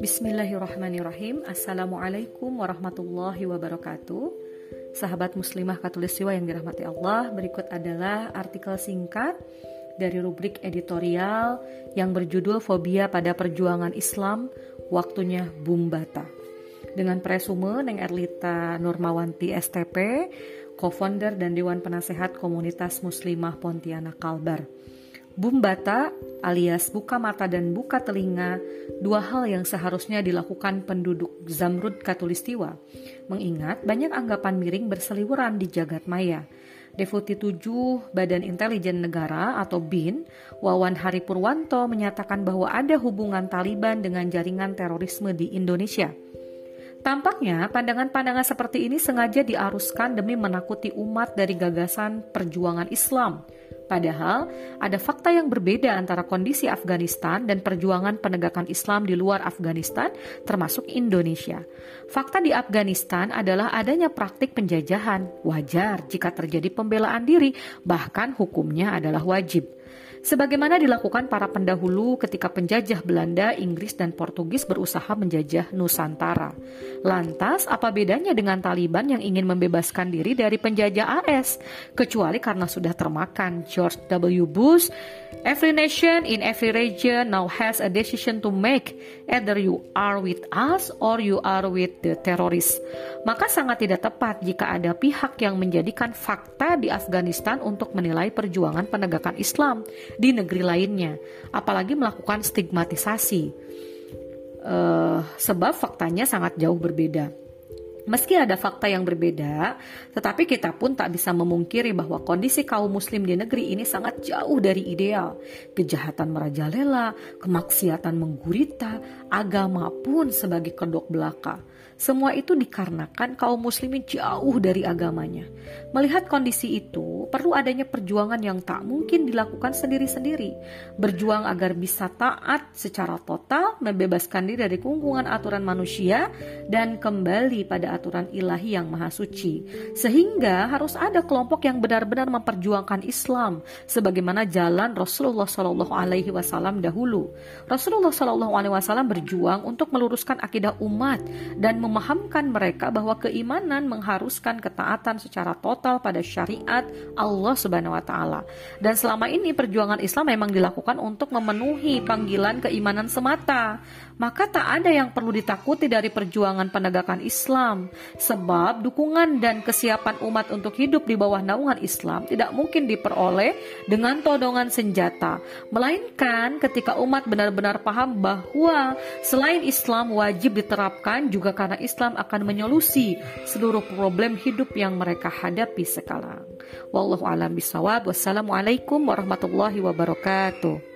Bismillahirrahmanirrahim. Assalamualaikum warahmatullahi wabarakatuh. Sahabat muslimah katulistiwa yang dirahmati Allah Berikut adalah artikel singkat dari rubrik editorial yang berjudul Fobia pada Perjuangan Islam Waktunya Bumbata dengan presume Neng Erlita Nurmawanti STP, co-founder dan Dewan Penasehat Komunitas Muslimah Pontianak Kalbar. Bumbata alias buka mata dan buka telinga, dua hal yang seharusnya dilakukan penduduk Zamrud Katulistiwa. Mengingat banyak anggapan miring berseliweran di jagat maya. Deputi 7 Badan Intelijen Negara atau BIN, Wawan Hari Purwanto menyatakan bahwa ada hubungan Taliban dengan jaringan terorisme di Indonesia. Tampaknya pandangan-pandangan seperti ini sengaja diaruskan demi menakuti umat dari gagasan perjuangan Islam. Padahal ada fakta yang berbeda antara kondisi Afghanistan dan perjuangan penegakan Islam di luar Afghanistan, termasuk Indonesia. Fakta di Afghanistan adalah adanya praktik penjajahan. Wajar jika terjadi pembelaan diri, bahkan hukumnya adalah wajib sebagaimana dilakukan para pendahulu ketika penjajah Belanda, Inggris, dan Portugis berusaha menjajah Nusantara. Lantas, apa bedanya dengan Taliban yang ingin membebaskan diri dari penjajah AS? Kecuali karena sudah termakan George W. Bush, every nation in every region now has a decision to make, either you are with us or you are with the terrorists. Maka sangat tidak tepat jika ada pihak yang menjadikan fakta di Afghanistan untuk menilai perjuangan penegakan Islam di negeri lainnya, apalagi melakukan stigmatisasi. Uh, sebab faktanya sangat jauh berbeda. Meski ada fakta yang berbeda, tetapi kita pun tak bisa memungkiri bahwa kondisi kaum muslim di negeri ini sangat jauh dari ideal. Kejahatan merajalela, kemaksiatan menggurita, agama pun sebagai kedok belaka. Semua itu dikarenakan kaum muslimin jauh dari agamanya. Melihat kondisi itu, perlu adanya perjuangan yang tak mungkin dilakukan sendiri-sendiri. Berjuang agar bisa taat secara total, membebaskan diri dari kungkungan aturan manusia, dan kembali pada aturan ilahi yang maha suci. Sehingga harus ada kelompok yang benar-benar memperjuangkan Islam, sebagaimana jalan Rasulullah Shallallahu Alaihi Wasallam dahulu. Rasulullah Shallallahu Alaihi Wasallam berjuang untuk meluruskan akidah umat dan mem memahamkan mereka bahwa keimanan mengharuskan ketaatan secara total pada syariat Allah Subhanahu wa taala. Dan selama ini perjuangan Islam memang dilakukan untuk memenuhi panggilan keimanan semata. Maka tak ada yang perlu ditakuti dari perjuangan penegakan Islam sebab dukungan dan kesiapan umat untuk hidup di bawah naungan Islam tidak mungkin diperoleh dengan todongan senjata, melainkan ketika umat benar-benar paham bahwa selain Islam wajib diterapkan juga karena Islam akan menyolusi seluruh problem hidup yang mereka hadapi sekarang. Wallahu a'lam bishawab. Wassalamualaikum warahmatullahi wabarakatuh.